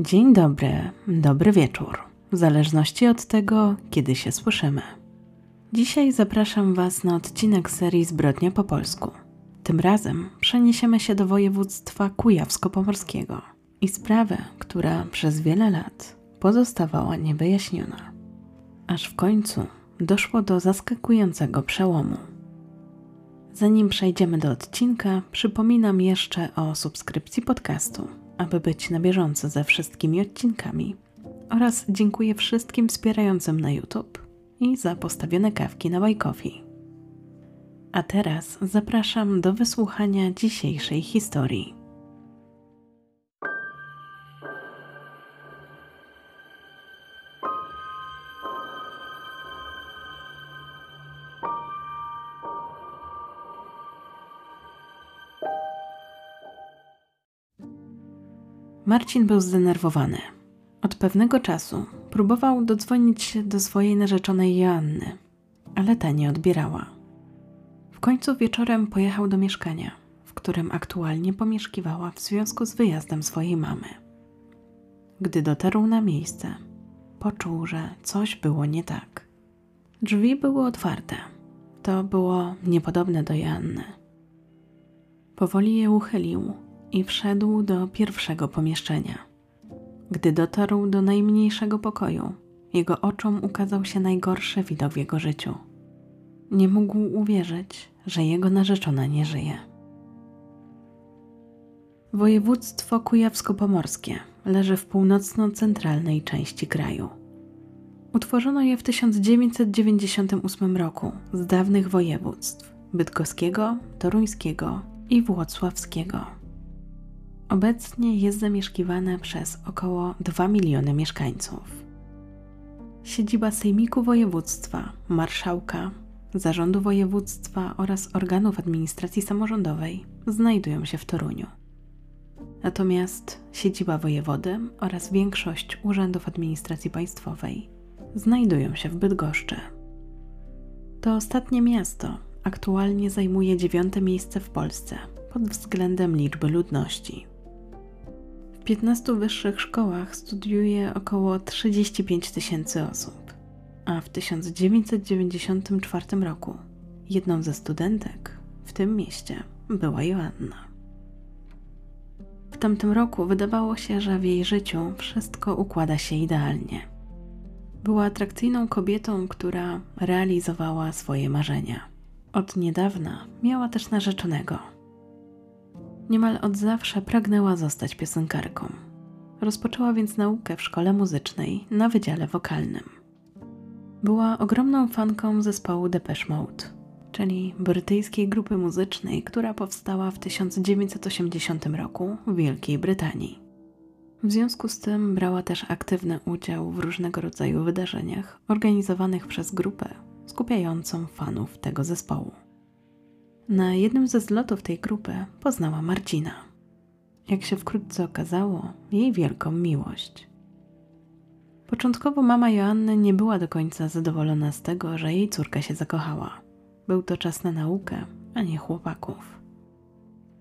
Dzień dobry, dobry wieczór, w zależności od tego, kiedy się słyszymy. Dzisiaj zapraszam Was na odcinek serii Zbrodnia po polsku. Tym razem przeniesiemy się do województwa kujawsko-pomorskiego i sprawę, która przez wiele lat pozostawała niewyjaśniona. Aż w końcu doszło do zaskakującego przełomu. Zanim przejdziemy do odcinka, przypominam jeszcze o subskrypcji podcastu, aby być na bieżąco ze wszystkimi odcinkami. Oraz dziękuję wszystkim wspierającym na YouTube i za postawione kawki na Wajkofi. A teraz zapraszam do wysłuchania dzisiejszej historii. Marcin był zdenerwowany. Od pewnego czasu próbował dodzwonić się do swojej narzeczonej Joanny, ale ta nie odbierała. W końcu wieczorem pojechał do mieszkania, w którym aktualnie pomieszkiwała w związku z wyjazdem swojej mamy. Gdy dotarł na miejsce, poczuł, że coś było nie tak. Drzwi były otwarte. To było niepodobne do Joanny. Powoli je uchylił i wszedł do pierwszego pomieszczenia. Gdy dotarł do najmniejszego pokoju, jego oczom ukazał się najgorszy widok w jego życiu. Nie mógł uwierzyć, że jego narzeczona nie żyje. Województwo kujawsko-pomorskie leży w północno-centralnej części kraju. Utworzono je w 1998 roku z dawnych województw bydgoskiego, toruńskiego i włocławskiego. Obecnie jest zamieszkiwane przez około 2 miliony mieszkańców. Siedziba Sejmiku Województwa, Marszałka, Zarządu Województwa oraz organów administracji samorządowej znajdują się w Toruniu. Natomiast siedziba wojewody oraz większość urzędów administracji państwowej znajdują się w Bydgoszczy. To ostatnie miasto aktualnie zajmuje dziewiąte miejsce w Polsce pod względem liczby ludności. 15 wyższych szkołach studiuje około 35 tysięcy osób, a w 1994 roku jedną ze studentek w tym mieście była Joanna. W tamtym roku wydawało się, że w jej życiu wszystko układa się idealnie. Była atrakcyjną kobietą, która realizowała swoje marzenia. Od niedawna miała też narzeczonego Niemal od zawsze pragnęła zostać piosenkarką. Rozpoczęła więc naukę w szkole muzycznej na wydziale wokalnym. Była ogromną fanką zespołu Depeche Mode, czyli brytyjskiej grupy muzycznej, która powstała w 1980 roku w Wielkiej Brytanii. W związku z tym brała też aktywny udział w różnego rodzaju wydarzeniach organizowanych przez grupę skupiającą fanów tego zespołu. Na jednym ze zlotów tej grupy poznała Marcina. Jak się wkrótce okazało, jej wielką miłość. Początkowo mama Joanny nie była do końca zadowolona z tego, że jej córka się zakochała. Był to czas na naukę, a nie chłopaków.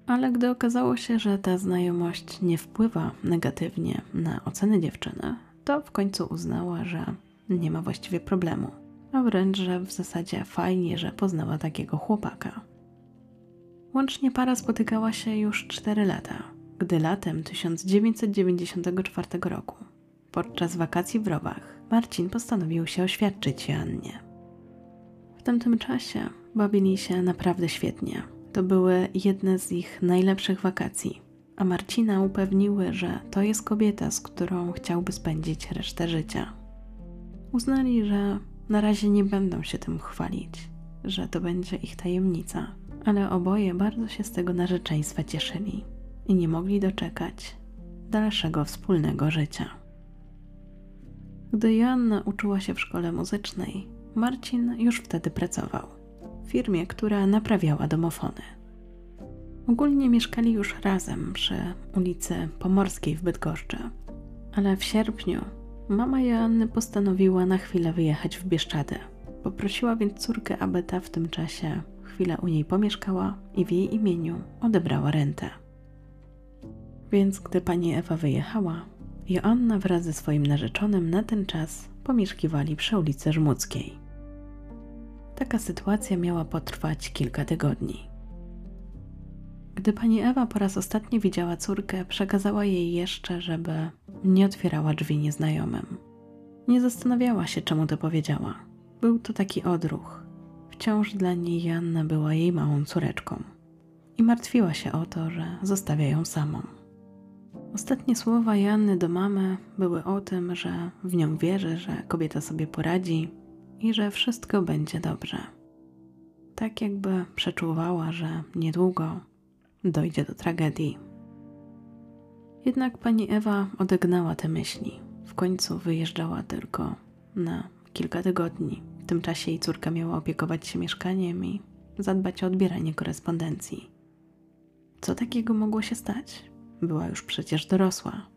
Ale gdy okazało się, że ta znajomość nie wpływa negatywnie na oceny dziewczyny, to w końcu uznała, że nie ma właściwie problemu, a wręcz, że w zasadzie fajnie, że poznała takiego chłopaka. Łącznie para spotykała się już 4 lata, gdy latem 1994 roku, podczas wakacji w Rowach, Marcin postanowił się oświadczyć Joannie. W tamtym czasie bawili się naprawdę świetnie. To były jedne z ich najlepszych wakacji, a Marcina upewniły, że to jest kobieta, z którą chciałby spędzić resztę życia. Uznali, że na razie nie będą się tym chwalić, że to będzie ich tajemnica ale oboje bardzo się z tego narzeczeństwa cieszyli i nie mogli doczekać dalszego wspólnego życia. Gdy Joanna uczyła się w szkole muzycznej, Marcin już wtedy pracował w firmie, która naprawiała domofony. Ogólnie mieszkali już razem przy ulicy Pomorskiej w Bydgoszczy, ale w sierpniu mama Joanny postanowiła na chwilę wyjechać w Bieszczady. Poprosiła więc córkę, aby ta w tym czasie chwilę u niej pomieszkała i w jej imieniu odebrała rentę. Więc gdy pani Ewa wyjechała, Joanna wraz ze swoim narzeczonym na ten czas pomieszkiwali przy ulicy Żmudzkiej. Taka sytuacja miała potrwać kilka tygodni. Gdy pani Ewa po raz ostatni widziała córkę, przekazała jej jeszcze, żeby nie otwierała drzwi nieznajomym. Nie zastanawiała się, czemu to powiedziała. Był to taki odruch. Wciąż dla niej Janna była jej małą córeczką i martwiła się o to, że zostawia ją samą. Ostatnie słowa Janny do mamy były o tym, że w nią wierzy, że kobieta sobie poradzi i że wszystko będzie dobrze. Tak jakby przeczuwała, że niedługo dojdzie do tragedii. Jednak pani Ewa odegnała te myśli. W końcu wyjeżdżała tylko na kilka tygodni. W tym czasie jej córka miała opiekować się mieszkaniem i zadbać o odbieranie korespondencji. Co takiego mogło się stać? Była już przecież dorosła.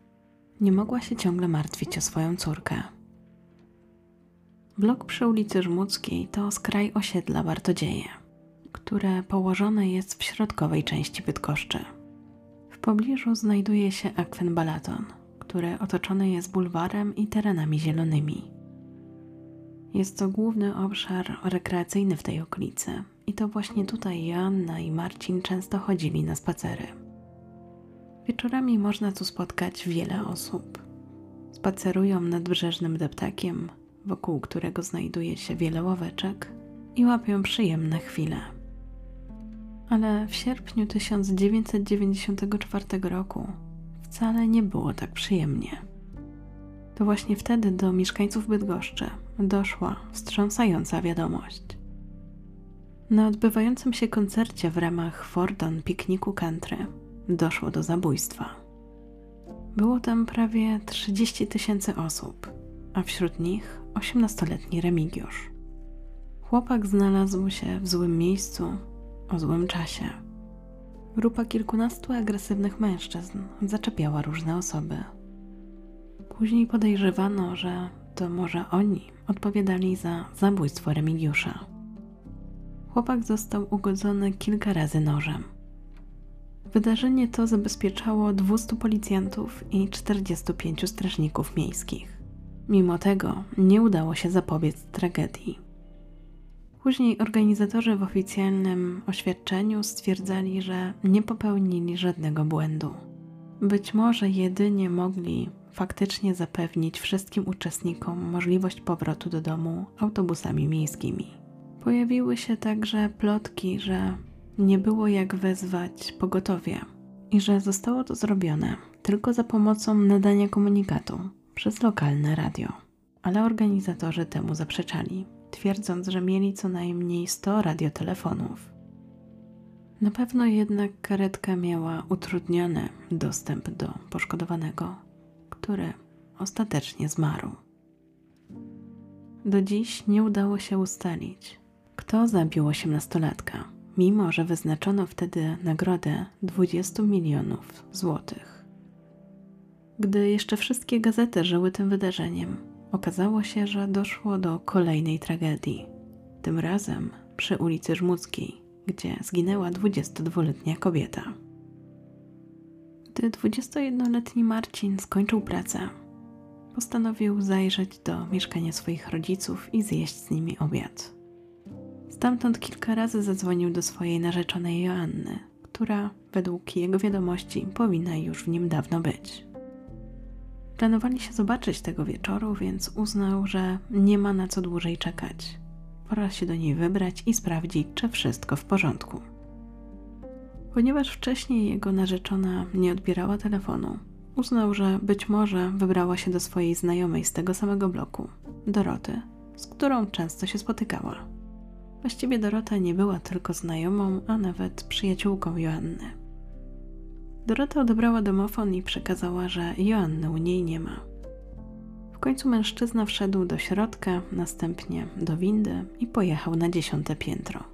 Nie mogła się ciągle martwić o swoją córkę. Blok przy ulicy Żmudzkiej to skraj osiedla Bartodzieje, które położone jest w środkowej części Bydgoszczy. W pobliżu znajduje się akwen Balaton, który otoczony jest bulwarem i terenami zielonymi. Jest to główny obszar rekreacyjny w tej okolicy i to właśnie tutaj Joanna i Marcin często chodzili na spacery. Wieczorami można tu spotkać wiele osób. Spacerują nadbrzeżnym deptakiem, wokół którego znajduje się wiele ławeczek i łapią przyjemne chwile. Ale w sierpniu 1994 roku wcale nie było tak przyjemnie. To właśnie wtedy do mieszkańców Bydgoszczy doszła wstrząsająca wiadomość. Na odbywającym się koncercie w ramach Fordon Pikniku Country doszło do zabójstwa. Było tam prawie 30 tysięcy osób, a wśród nich 18-letni Remigiusz. Chłopak znalazł się w złym miejscu o złym czasie. Grupa kilkunastu agresywnych mężczyzn zaczepiała różne osoby. Później podejrzewano, że to może oni odpowiadali za zabójstwo Remigiusza. Chłopak został ugodzony kilka razy nożem. Wydarzenie to zabezpieczało 200 policjantów i 45 strażników miejskich. Mimo tego nie udało się zapobiec tragedii. Później organizatorzy w oficjalnym oświadczeniu stwierdzali, że nie popełnili żadnego błędu. Być może jedynie mogli faktycznie zapewnić wszystkim uczestnikom możliwość powrotu do domu autobusami miejskimi. Pojawiły się także plotki, że nie było jak wezwać pogotowie i że zostało to zrobione tylko za pomocą nadania komunikatu przez lokalne radio. Ale organizatorzy temu zaprzeczali, twierdząc, że mieli co najmniej 100 radiotelefonów. Na pewno jednak karetka miała utrudniony dostęp do poszkodowanego, który ostatecznie zmarł. Do dziś nie udało się ustalić, kto zabił osiemnastolatka, mimo że wyznaczono wtedy nagrodę 20 milionów złotych. Gdy jeszcze wszystkie gazety żyły tym wydarzeniem, okazało się, że doszło do kolejnej tragedii. Tym razem przy ulicy Żmudzkiej, gdzie zginęła 22-letnia kobieta. Gdy 21-letni Marcin skończył pracę, postanowił zajrzeć do mieszkania swoich rodziców i zjeść z nimi obiad. Stamtąd kilka razy zadzwonił do swojej narzeczonej Joanny, która, według jego wiadomości, powinna już w nim dawno być. Planowali się zobaczyć tego wieczoru, więc uznał, że nie ma na co dłużej czekać. Pora się do niej wybrać i sprawdzić, czy wszystko w porządku. Ponieważ wcześniej jego narzeczona nie odbierała telefonu, uznał, że być może wybrała się do swojej znajomej z tego samego bloku, Doroty, z którą często się spotykała. Właściwie Dorota nie była tylko znajomą, a nawet przyjaciółką Joanny. Dorota odebrała domofon i przekazała, że Joanny u niej nie ma. W końcu mężczyzna wszedł do środka, następnie do windy i pojechał na dziesiąte piętro.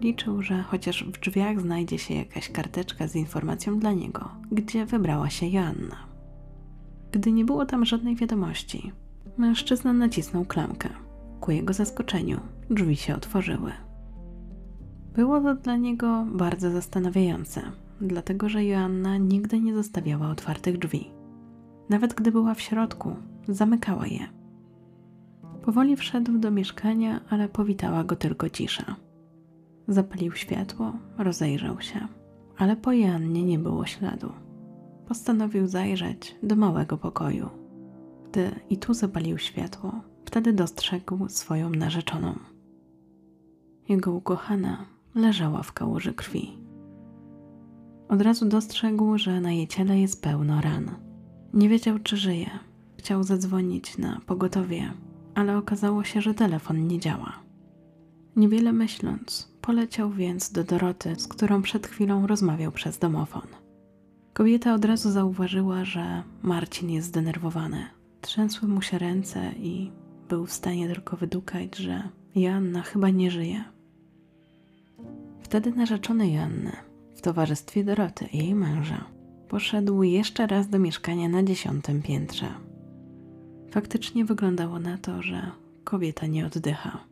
Liczył, że chociaż w drzwiach znajdzie się jakaś karteczka z informacją dla niego, gdzie wybrała się Joanna. Gdy nie było tam żadnej wiadomości, mężczyzna nacisnął klamkę. Ku jego zaskoczeniu drzwi się otworzyły. Było to dla niego bardzo zastanawiające, dlatego że Joanna nigdy nie zostawiała otwartych drzwi. Nawet gdy była w środku, zamykała je. Powoli wszedł do mieszkania, ale powitała go tylko cisza. Zapalił światło, rozejrzał się, ale po Jannie nie było śladu. Postanowił zajrzeć do małego pokoju. Gdy i tu zapalił światło, wtedy dostrzegł swoją narzeczoną. Jego ukochana leżała w kałuży krwi. Od razu dostrzegł, że na jej ciele jest pełno ran. Nie wiedział, czy żyje. Chciał zadzwonić na pogotowie, ale okazało się, że telefon nie działa. Niewiele myśląc, poleciał więc do Doroty, z którą przed chwilą rozmawiał przez domofon. Kobieta od razu zauważyła, że Marcin jest zdenerwowany. Trzęsły mu się ręce i był w stanie tylko wydukać, że Joanna chyba nie żyje. Wtedy narzeczony Joanny w towarzystwie Doroty i jej męża poszedł jeszcze raz do mieszkania na dziesiątym piętrze. Faktycznie wyglądało na to, że kobieta nie oddycha.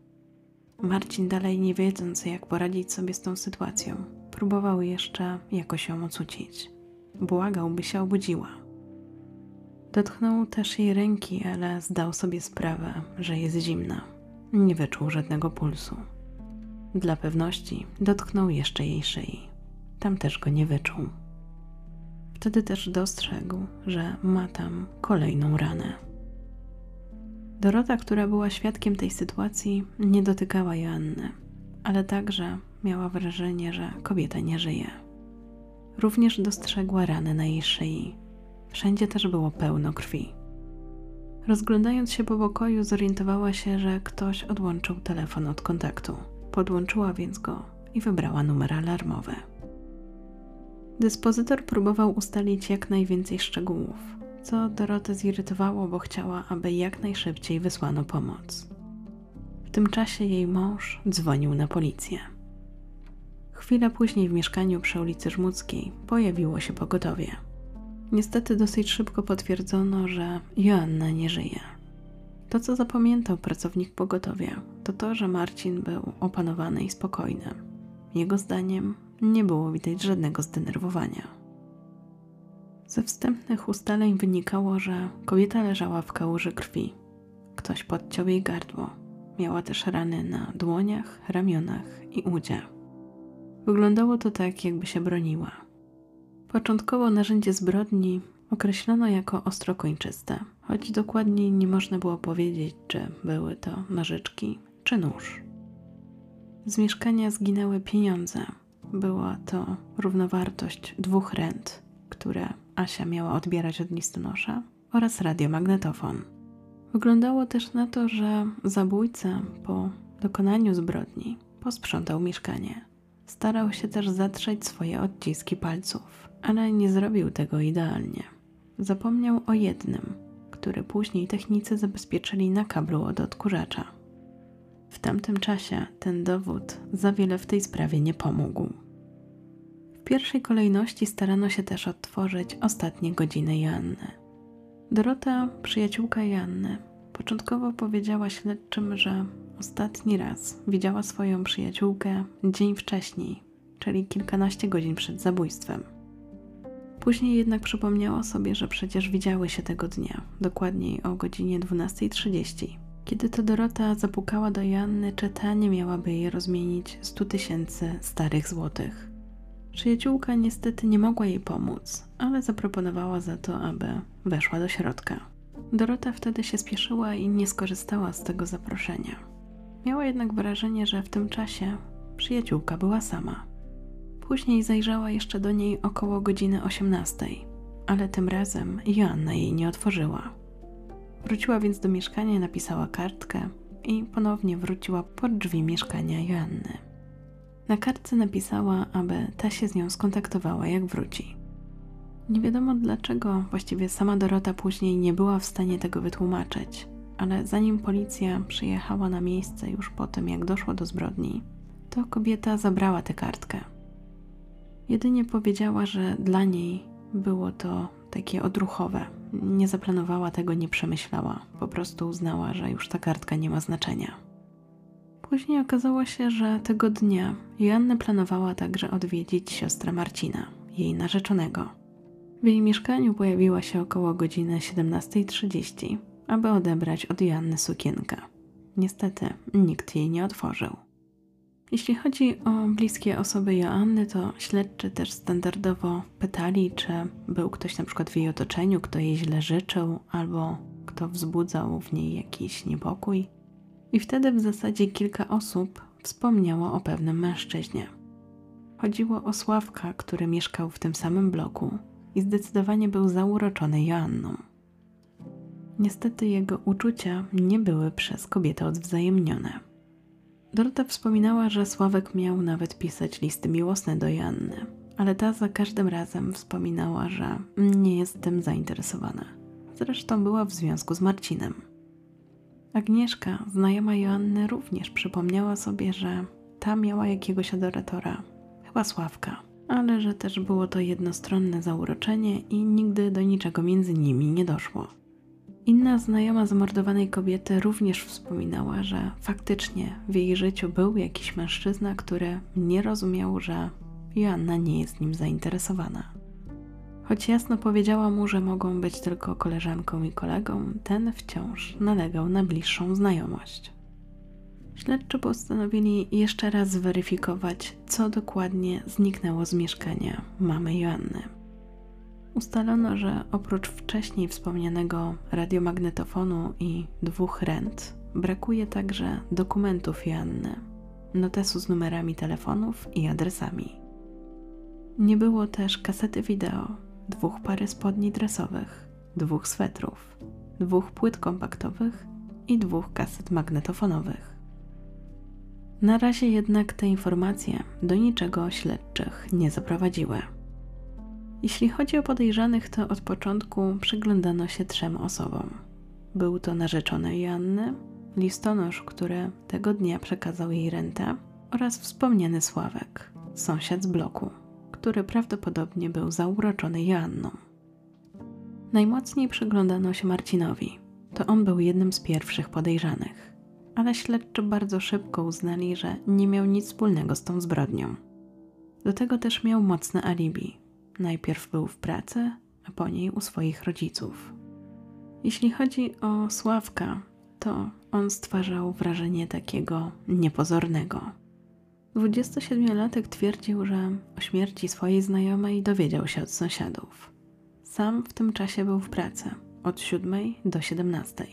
Marcin, dalej nie wiedząc, jak poradzić sobie z tą sytuacją, próbował jeszcze jakoś ją ocucić. Błagał, by się obudziła. Dotknął też jej ręki, ale zdał sobie sprawę, że jest zimna. Nie wyczuł żadnego pulsu. Dla pewności dotknął jeszcze jej szyi. Tam też go nie wyczuł. Wtedy też dostrzegł, że ma tam kolejną ranę. Dorota, która była świadkiem tej sytuacji, nie dotykała Joanny, ale także miała wrażenie, że kobieta nie żyje. Również dostrzegła rany na jej szyi. Wszędzie też było pełno krwi. Rozglądając się po pokoju, zorientowała się, że ktoś odłączył telefon od kontaktu. Podłączyła więc go i wybrała numer alarmowy. Dyspozytor próbował ustalić jak najwięcej szczegółów, co Dorotę zirytowało, bo chciała, aby jak najszybciej wysłano pomoc. W tym czasie jej mąż dzwonił na policję. Chwilę później w mieszkaniu przy ulicy Żmudzkiej pojawiło się pogotowie. Niestety dosyć szybko potwierdzono, że Joanna nie żyje. To, co zapamiętał pracownik pogotowia, to to, że Marcin był opanowany i spokojny. Jego zdaniem nie było widać żadnego zdenerwowania. Ze wstępnych ustaleń wynikało, że kobieta leżała w kałuży krwi. Ktoś podciął jej gardło. Miała też rany na dłoniach, ramionach i udzie. Wyglądało to tak, jakby się broniła. Początkowo narzędzie zbrodni określono jako ostrokończyste, choć dokładniej nie można było powiedzieć, czy były to nożyczki czy nóż. Z mieszkania zginęły pieniądze. Była to równowartość dwóch rent, które Asia miała odbierać od listonosza oraz radiomagnetofon. Wyglądało też na to, że zabójca po dokonaniu zbrodni posprzątał mieszkanie. Starał się też zatrzeć swoje odciski palców, ale nie zrobił tego idealnie. Zapomniał o jednym, który później technicy zabezpieczyli na kablu od odkurzacza. W tamtym czasie ten dowód za wiele w tej sprawie nie pomógł. Pierwszej kolejności starano się też odtworzyć ostatnie godziny Joanny. Dorota, przyjaciółka Joanny, początkowo powiedziała śledczym, że ostatni raz widziała swoją przyjaciółkę dzień wcześniej, czyli kilkanaście godzin przed zabójstwem. Później jednak przypomniała sobie, że przecież widziały się tego dnia, dokładniej o godzinie 12.30. Kiedy to Dorota zapukała do Janny, czy ta nie miałaby jej rozmienić 100 tysięcy starych złotych. Przyjaciółka niestety nie mogła jej pomóc, ale zaproponowała za to, aby weszła do środka. Dorota wtedy się spieszyła i nie skorzystała z tego zaproszenia. Miała jednak wrażenie, że w tym czasie przyjaciółka była sama. Później zajrzała jeszcze do niej około godziny 18, ale tym razem Joanna jej nie otworzyła. Wróciła więc do mieszkania, napisała kartkę i ponownie wróciła pod drzwi mieszkania Joanny. Na kartce napisała, aby ta się z nią skontaktowała, jak wróci. Nie wiadomo dlaczego, właściwie sama Dorota później nie była w stanie tego wytłumaczyć, ale zanim policja przyjechała na miejsce już po tym, jak doszło do zbrodni, to kobieta zabrała tę kartkę. Jedynie powiedziała, że dla niej było to takie odruchowe. Nie zaplanowała tego, nie przemyślała. Po prostu uznała, że już ta kartka nie ma znaczenia. Później okazało się, że tego dnia Joanna planowała także odwiedzić siostrę Marcina, jej narzeczonego. W jej mieszkaniu pojawiła się około godziny 17.30, aby odebrać od Joanny sukienkę. Niestety nikt jej nie otworzył. Jeśli chodzi o bliskie osoby Joanny, to śledczy też standardowo pytali, czy był ktoś na przykład w jej otoczeniu, kto jej źle życzył, albo kto wzbudzał w niej jakiś niepokój. I wtedy w zasadzie kilka osób wspomniało o pewnym mężczyźnie. Chodziło o Sławka, który mieszkał w tym samym bloku i zdecydowanie był zauroczony Joanną. Niestety jego uczucia nie były przez kobietę odwzajemnione. Dorota wspominała, że Sławek miał nawet pisać listy miłosne do Joanny, ale ta za każdym razem wspominała, że nie jest tym zainteresowana. Zresztą była w związku z Marcinem. Agnieszka, znajoma Joanny, również przypomniała sobie, że ta miała jakiegoś adoratora, chyba Sławka, ale że też było to jednostronne zauroczenie i nigdy do niczego między nimi nie doszło. Inna znajoma zamordowanej kobiety również wspominała, że faktycznie w jej życiu był jakiś mężczyzna, który nie rozumiał, że Joanna nie jest nim zainteresowana. Choć jasno powiedziała mu, że mogą być tylko koleżanką i kolegą, ten wciąż nalegał na bliższą znajomość. Śledczy postanowili jeszcze raz zweryfikować, co dokładnie zniknęło z mieszkania mamy Joanny. Ustalono, że oprócz wcześniej wspomnianego radiomagnetofonu i dwóch rent, brakuje także dokumentów Joanny, notesu z numerami telefonów i adresami. Nie było też kasety wideo, dwóch pary spodni dresowych, dwóch swetrów, dwóch płyt kompaktowych i dwóch kaset magnetofonowych. Na razie jednak te informacje do niczego śledczych nie zaprowadziły. Jeśli chodzi o podejrzanych, to od początku przyglądano się trzem osobom. Był to narzeczony Joanny, listonosz, który tego dnia przekazał jej rentę oraz wspomniany Sławek, sąsiad z bloku, który prawdopodobnie był zauroczony Joanną. Najmocniej przyglądano się Marcinowi. To on był jednym z pierwszych podejrzanych, ale śledczy bardzo szybko uznali, że nie miał nic wspólnego z tą zbrodnią. Do tego też miał mocne alibi, Najpierw był w pracy, a po niej u swoich rodziców. Jeśli chodzi o Sławka, to on stwarzał wrażenie takiego niepozornego. 27-latek twierdził, że o śmierci swojej znajomej dowiedział się od sąsiadów. Sam w tym czasie był w pracy od 7 do 17.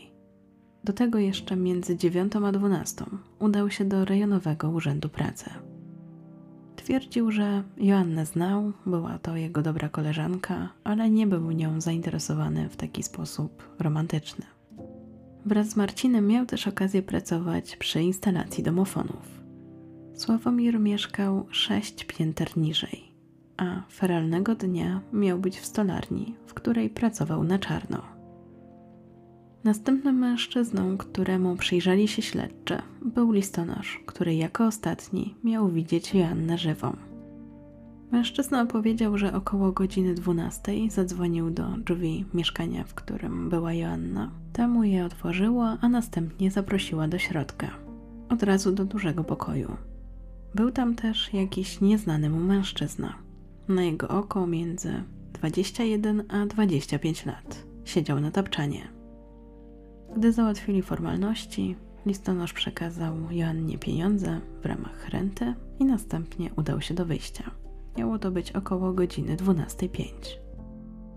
Do tego jeszcze między 9 a 12 udał się do rejonowego urzędu pracy. Twierdził, że Joannę znał, była to jego dobra koleżanka, ale nie był nią zainteresowany w taki sposób romantyczny. Wraz z Marcinem miał też okazję pracować przy instalacji domofonów. Sławomir mieszkał sześć pięter niżej, a feralnego dnia miał być w stolarni, w której pracował na czarno. Następnym mężczyzną, któremu przyjrzeli się śledczy, był listonosz, który jako ostatni miał widzieć Joannę żywą. Mężczyzna opowiedział, że około godziny 12 zadzwonił do drzwi mieszkania, w którym była Joanna. Ta je otworzyła, a następnie zaprosiła do środka, od razu do dużego pokoju. Był tam też jakiś nieznany mu mężczyzna. Na jego oko między 21 a 25 lat. Siedział na tapczanie. Gdy załatwili formalności, listonosz przekazał Joannie pieniądze w ramach renty i następnie udał się do wyjścia. Miało to być około godziny 12.05.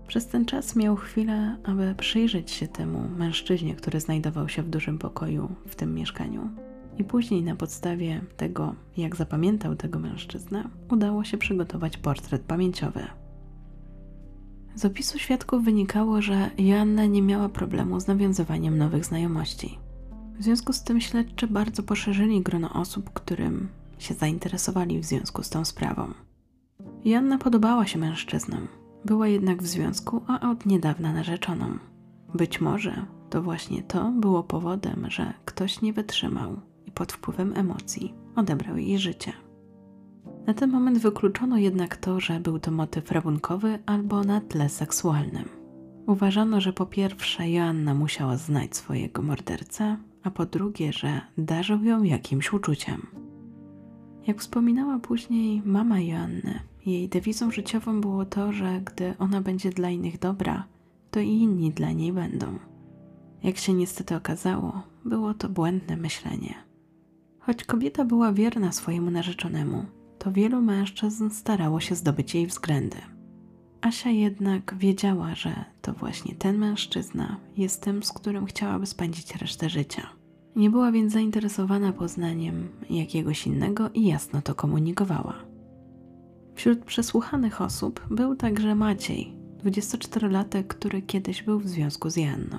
Przez ten czas miał chwilę, aby przyjrzeć się temu mężczyźnie, który znajdował się w dużym pokoju w tym mieszkaniu. I później na podstawie tego, jak zapamiętał tego mężczyznę, udało się przygotować portret pamięciowy. Z opisu świadków wynikało, że Joanna nie miała problemu z nawiązywaniem nowych znajomości. W związku z tym śledczy bardzo poszerzyli grono osób, którym się zainteresowali w związku z tą sprawą. Joanna podobała się mężczyznom, była jednak w związku, a od niedawna narzeczoną. Być może to właśnie to było powodem, że ktoś nie wytrzymał i pod wpływem emocji odebrał jej życie. Na ten moment wykluczono jednak to, że był to motyw rabunkowy albo na tle seksualnym. Uważano, że po pierwsze Joanna musiała znać swojego mordercę, a po drugie, że darzył ją jakimś uczuciem. Jak wspominała później mama Joanny, Jej dewizą życiową było to, że gdy ona będzie dla innych dobra, to i inni dla niej będą. Jak się niestety okazało, było to błędne myślenie. Choć kobieta była wierna swojemu narzeczonemu, to wielu mężczyzn starało się zdobyć jej względy. Asia jednak wiedziała, że to właśnie ten mężczyzna jest tym, z którym chciałaby spędzić resztę życia. Nie była więc zainteresowana poznaniem jakiegoś innego i jasno to komunikowała. Wśród przesłuchanych osób był także Maciej, 24-latek, który kiedyś był w związku z Janną.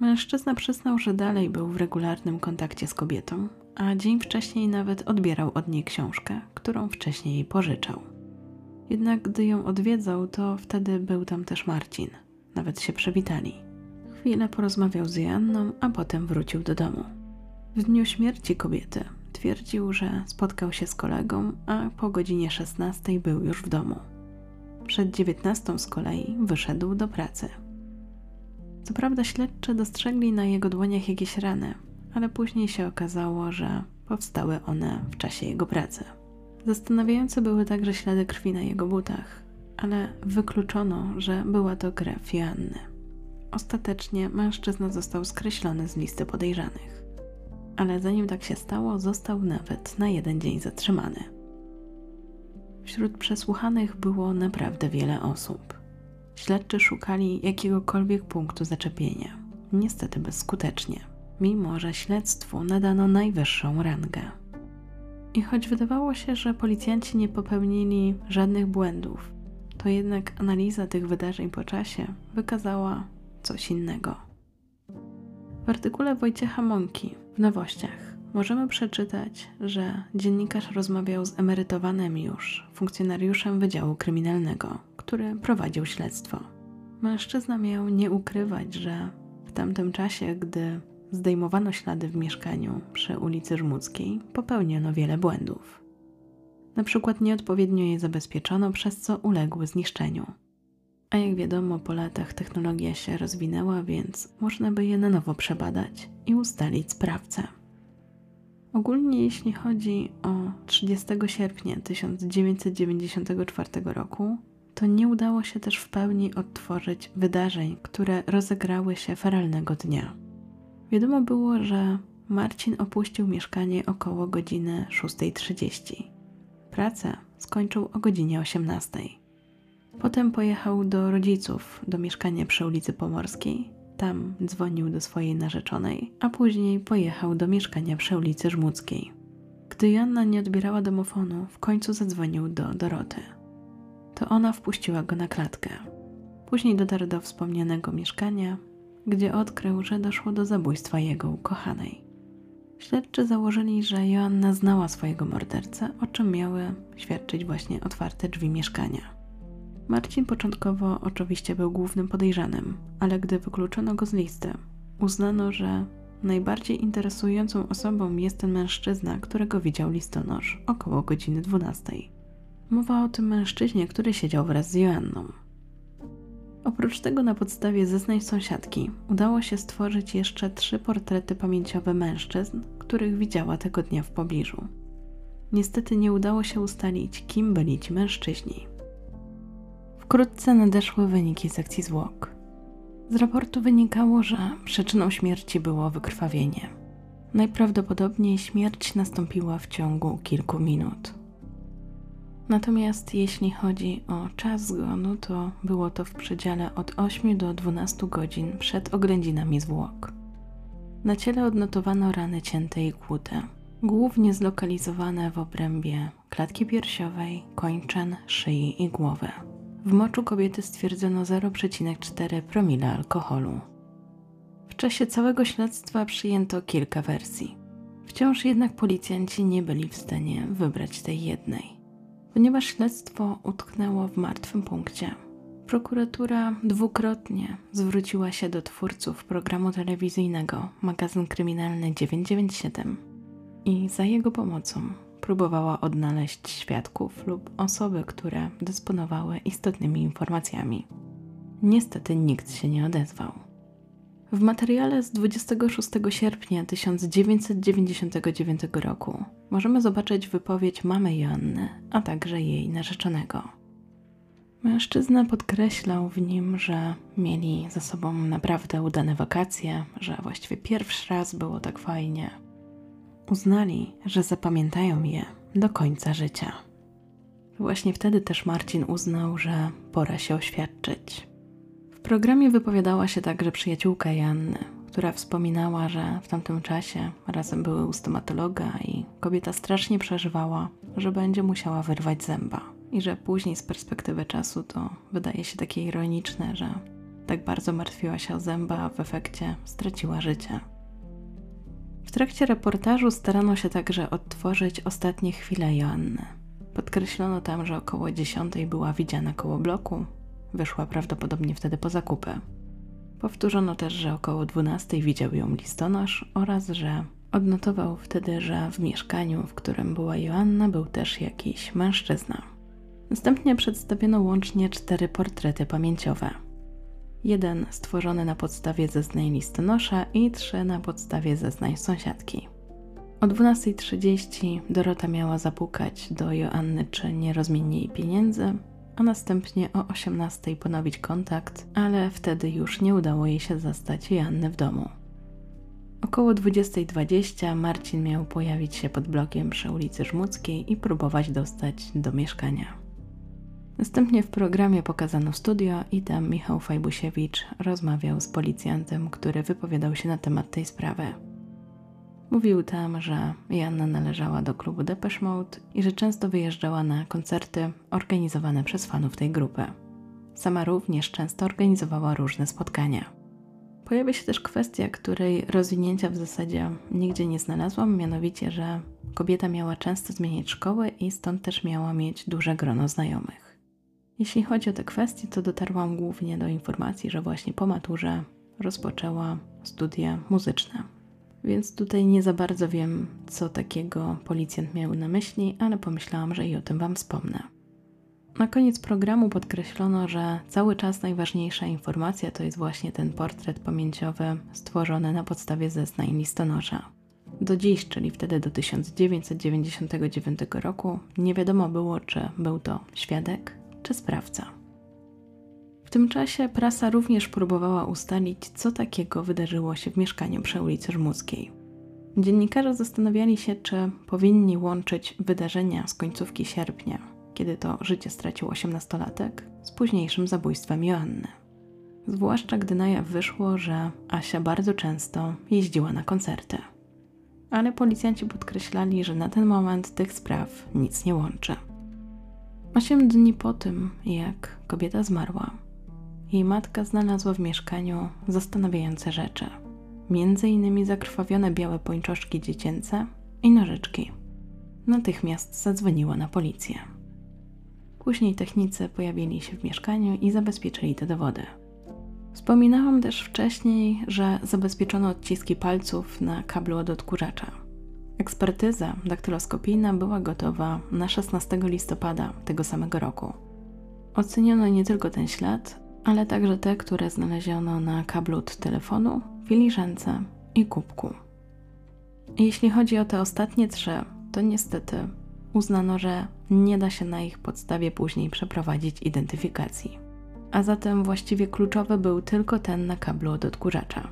Mężczyzna przyznał, że dalej był w regularnym kontakcie z kobietą, a dzień wcześniej nawet odbierał od niej książkę, którą wcześniej pożyczał. Jednak gdy ją odwiedzał, to wtedy był tam też Marcin. Nawet się przywitali. Chwilę porozmawiał z Janną, a potem wrócił do domu. W dniu śmierci kobiety twierdził, że spotkał się z kolegą, a po godzinie 16 był już w domu. Przed 19 z kolei wyszedł do pracy. Co prawda śledczy dostrzegli na jego dłoniach jakieś rany, ale później się okazało, że powstały one w czasie jego pracy. Zastanawiające były także ślady krwi na jego butach, ale wykluczono, że była to krew Joanny. Ostatecznie mężczyzna został skreślony z listy podejrzanych. Ale zanim tak się stało, został nawet na jeden dzień zatrzymany. Wśród przesłuchanych było naprawdę wiele osób. Śledczy szukali jakiegokolwiek punktu zaczepienia, niestety bezskutecznie, mimo że śledztwu nadano najwyższą rangę. I choć wydawało się, że policjanci nie popełnili żadnych błędów, to jednak analiza tych wydarzeń po czasie wykazała coś innego. W artykule Wojciecha Mąki w Nowościach możemy przeczytać, że dziennikarz rozmawiał z emerytowanym już funkcjonariuszem Wydziału Kryminalnego, który prowadził śledztwo. Mężczyzna miał nie ukrywać, że w tamtym czasie, gdy zdejmowano ślady w mieszkaniu przy ulicy Żmudzkiej, popełniono wiele błędów. Na przykład nieodpowiednio je zabezpieczono, przez co uległy zniszczeniu. A jak wiadomo, po latach technologia się rozwinęła, więc można by je na nowo przebadać i ustalić sprawcę. Ogólnie, jeśli chodzi o 30 sierpnia 1994 roku, to nie udało się też w pełni odtworzyć wydarzeń, które rozegrały się feralnego dnia. Wiadomo było, że Marcin opuścił mieszkanie około godziny 6.30. Pracę skończył o godzinie 18. Potem pojechał do rodziców do mieszkania przy ulicy Pomorskiej. Tam dzwonił do swojej narzeczonej, a później pojechał do mieszkania przy ulicy Żmudzkiej. Gdy Joanna nie odbierała domofonu, w końcu zadzwonił do Doroty. To ona wpuściła go na klatkę. Później dotarł do wspomnianego mieszkania, gdzie odkrył, że doszło do zabójstwa jego ukochanej. Śledczy założyli, że Joanna znała swojego mordercę, o czym miały świadczyć właśnie otwarte drzwi mieszkania. Marcin początkowo oczywiście był głównym podejrzanym, ale gdy wykluczono go z listy, uznano, że najbardziej interesującą osobą jest ten mężczyzna, którego widział listonosz około godziny 12. Mowa o tym mężczyźnie, który siedział wraz z Joanną. Oprócz tego na podstawie zeznań sąsiadki udało się stworzyć jeszcze trzy portrety pamięciowe mężczyzn, których widziała tego dnia w pobliżu. Niestety nie udało się ustalić, kim byli ci mężczyźni. Wkrótce nadeszły wyniki sekcji zwłok. Z raportu wynikało, że przyczyną śmierci było wykrwawienie. Najprawdopodobniej śmierć nastąpiła w ciągu kilku minut. Natomiast jeśli chodzi o czas zgonu, to było to w przedziale od 8 do 12 godzin przed oględzinami zwłok. Na ciele odnotowano rany cięte i kłute, głównie zlokalizowane w obrębie klatki piersiowej, kończyn, szyi i głowy. W moczu kobiety stwierdzono 0,4 promila alkoholu. W czasie całego śledztwa przyjęto kilka wersji. Wciąż jednak policjanci nie byli w stanie wybrać tej jednej ponieważ śledztwo utknęło w martwym punkcie. Prokuratura dwukrotnie zwróciła się do twórców programu telewizyjnego magazyn kryminalny 997 i za jego pomocą próbowała odnaleźć świadków lub osoby, które dysponowały istotnymi informacjami. Niestety nikt się nie odezwał. W materiale z 26 sierpnia 1999 roku możemy zobaczyć wypowiedź mamy Joanny, a także jej narzeczonego. Mężczyzna podkreślał w nim, że mieli za sobą naprawdę udane wakacje, że właściwie pierwszy raz było tak fajnie. Uznali, że zapamiętają je do końca życia. Właśnie wtedy też Marcin uznał, że pora się oświadczyć. Programie wypowiadała się także przyjaciółka Janny, która wspominała, że w tamtym czasie razem były u stomatologa i kobieta strasznie przeżywała, że będzie musiała wyrwać zęba. I że później z perspektywy czasu to wydaje się takie ironiczne, że tak bardzo martwiła się o zęba, a w efekcie straciła życie. W trakcie reportażu starano się także odtworzyć ostatnie chwile Joanny. Podkreślono tam, że około dziesiątej była widziana koło bloku, wyszła prawdopodobnie wtedy po zakupy. Powtórzono też, że około 12 widział ją listonosz oraz, że odnotował wtedy, że w mieszkaniu, w którym była Joanna, był też jakiś mężczyzna. Następnie przedstawiono łącznie cztery portrety pamięciowe. Jeden stworzony na podstawie zeznań listonosza i trzy na podstawie zeznań sąsiadki. O 12.30 Dorota miała zapukać do Joanny, czy nie rozmieni jej pieniędzy, a następnie o 18 ponowić kontakt, ale wtedy już nie udało jej się zastać Janny w domu. Około 20.20 Marcin miał pojawić się pod blokiem przy ulicy Żmudzkiej i próbować dostać do mieszkania. Następnie w programie pokazano studio i tam Michał Fajbusiewicz rozmawiał z policjantem, który wypowiadał się na temat tej sprawy. Mówił tam, że Janna należała do klubu Depeche Mode i że często wyjeżdżała na koncerty organizowane przez fanów tej grupy. Sama również często organizowała różne spotkania. Pojawia się też kwestia, której rozwinięcia w zasadzie nigdzie nie znalazłam, mianowicie, że kobieta miała często zmieniać szkołę i stąd też miała mieć duże grono znajomych. Jeśli chodzi o te kwestie, to dotarłam głównie do informacji, że właśnie po maturze rozpoczęła studia muzyczne więc tutaj nie za bardzo wiem, co takiego policjant miał na myśli, ale pomyślałam, że i o tym Wam wspomnę. Na koniec programu podkreślono, że cały czas najważniejsza informacja to jest właśnie ten portret pamięciowy stworzony na podstawie zeznań listonosza. Do dziś, czyli wtedy do 1999 roku, nie wiadomo było, czy był to świadek czy sprawca. W tym czasie prasa również próbowała ustalić, co takiego wydarzyło się w mieszkaniu przy ulicy Żmudzkiej. Dziennikarze zastanawiali się, czy powinni łączyć wydarzenia z końcówki sierpnia, kiedy to życie stracił osiemnastolatek, z późniejszym zabójstwem Joanny. Zwłaszcza gdy na jaw wyszło, że Asia bardzo często jeździła na koncerty. Ale policjanci podkreślali, że na ten moment tych spraw nic nie łączy. Osiem dni po tym, jak kobieta zmarła, jej matka znalazła w mieszkaniu zastanawiające rzeczy. Między innymi zakrwawione białe pończoszki dziecięce i nożyczki. Natychmiast zadzwoniła na policję. Później technicy pojawili się w mieszkaniu i zabezpieczyli te dowody. Wspominałam też wcześniej, że zabezpieczono odciski palców na kablu od odkurzacza. Ekspertyza daktyloskopijna była gotowa na 16 listopada tego samego roku. Oceniono nie tylko ten ślad, ale także te, które znaleziono na kablu od telefonu, filiżance i kubku. Jeśli chodzi o te ostatnie trzy, to niestety uznano, że nie da się na ich podstawie później przeprowadzić identyfikacji. A zatem właściwie kluczowy był tylko ten na kablu od odkurzacza.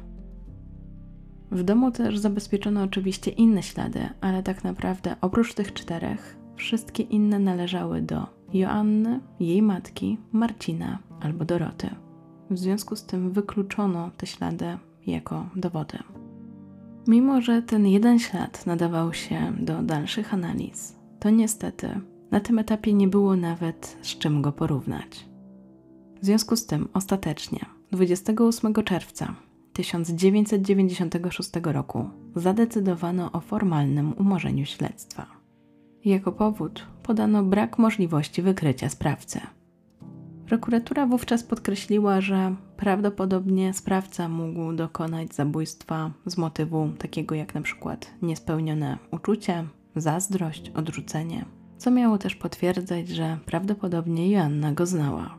W domu też zabezpieczono oczywiście inne ślady, ale tak naprawdę oprócz tych czterech, wszystkie inne należały do Joanny, jej matki, Marcina albo Doroty. W związku z tym wykluczono te ślady jako dowody. Mimo, że ten jeden ślad nadawał się do dalszych analiz, to niestety na tym etapie nie było nawet z czym go porównać. W związku z tym ostatecznie 28 czerwca 1996 roku zadecydowano o formalnym umorzeniu śledztwa. Jako powód podano brak możliwości wykrycia sprawcy. Prokuratura wówczas podkreśliła, że prawdopodobnie sprawca mógł dokonać zabójstwa z motywu takiego jak na przykład niespełnione uczucie, zazdrość, odrzucenie, co miało też potwierdzać, że prawdopodobnie Joanna go znała.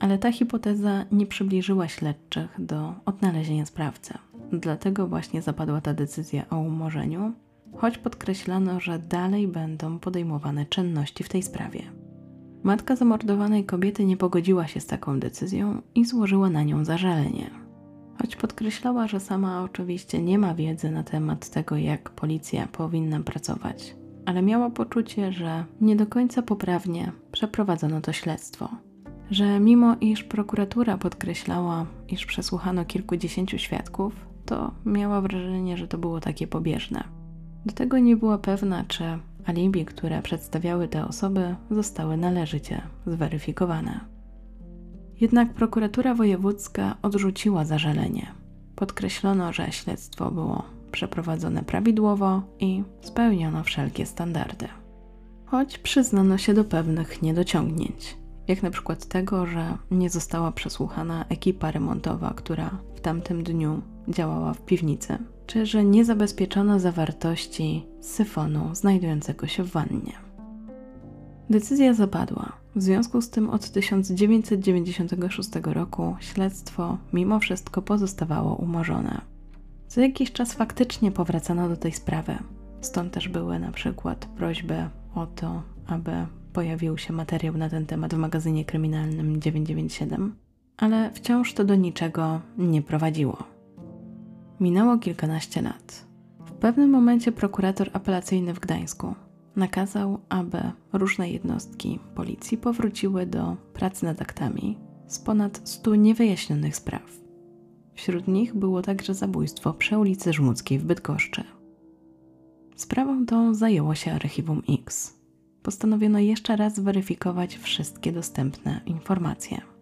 Ale ta hipoteza nie przybliżyła śledczych do odnalezienia sprawcy. Dlatego właśnie zapadła ta decyzja o umorzeniu, choć podkreślano, że dalej będą podejmowane czynności w tej sprawie. Matka zamordowanej kobiety nie pogodziła się z taką decyzją i złożyła na nią zażalenie. Choć podkreślała, że sama oczywiście nie ma wiedzy na temat tego, jak policja powinna pracować, ale miała poczucie, że nie do końca poprawnie przeprowadzono to śledztwo. Że mimo iż prokuratura podkreślała, iż przesłuchano kilkudziesięciu świadków, to miała wrażenie, że to było takie pobieżne. Do tego nie była pewna, czy alibi, które przedstawiały te osoby, zostały należycie zweryfikowane. Jednak prokuratura wojewódzka odrzuciła zażalenie. Podkreślono, że śledztwo było przeprowadzone prawidłowo i spełniono wszelkie standardy. Choć przyznano się do pewnych niedociągnięć, jak na przykład tego, że nie została przesłuchana ekipa remontowa, która w tamtym dniu działała w piwnicy, czy że nie zabezpieczono zawartości syfonu znajdującego się w wannie. Decyzja zapadła. W związku z tym od 1996 roku śledztwo mimo wszystko pozostawało umorzone. Co jakiś czas faktycznie powracano do tej sprawy. Stąd też były na przykład prośby o to, aby pojawił się materiał na ten temat w magazynie kryminalnym 997, ale wciąż to do niczego nie prowadziło. Minęło kilkanaście lat. W pewnym momencie prokurator apelacyjny w Gdańsku nakazał, aby różne jednostki policji powróciły do pracy nad aktami z ponad stu niewyjaśnionych spraw. Wśród nich było także zabójstwo przy ulicy Żmudzkiej w Bydgoszczy. Sprawą tą zajęło się Archiwum X. Postanowiono jeszcze raz zweryfikować wszystkie dostępne informacje.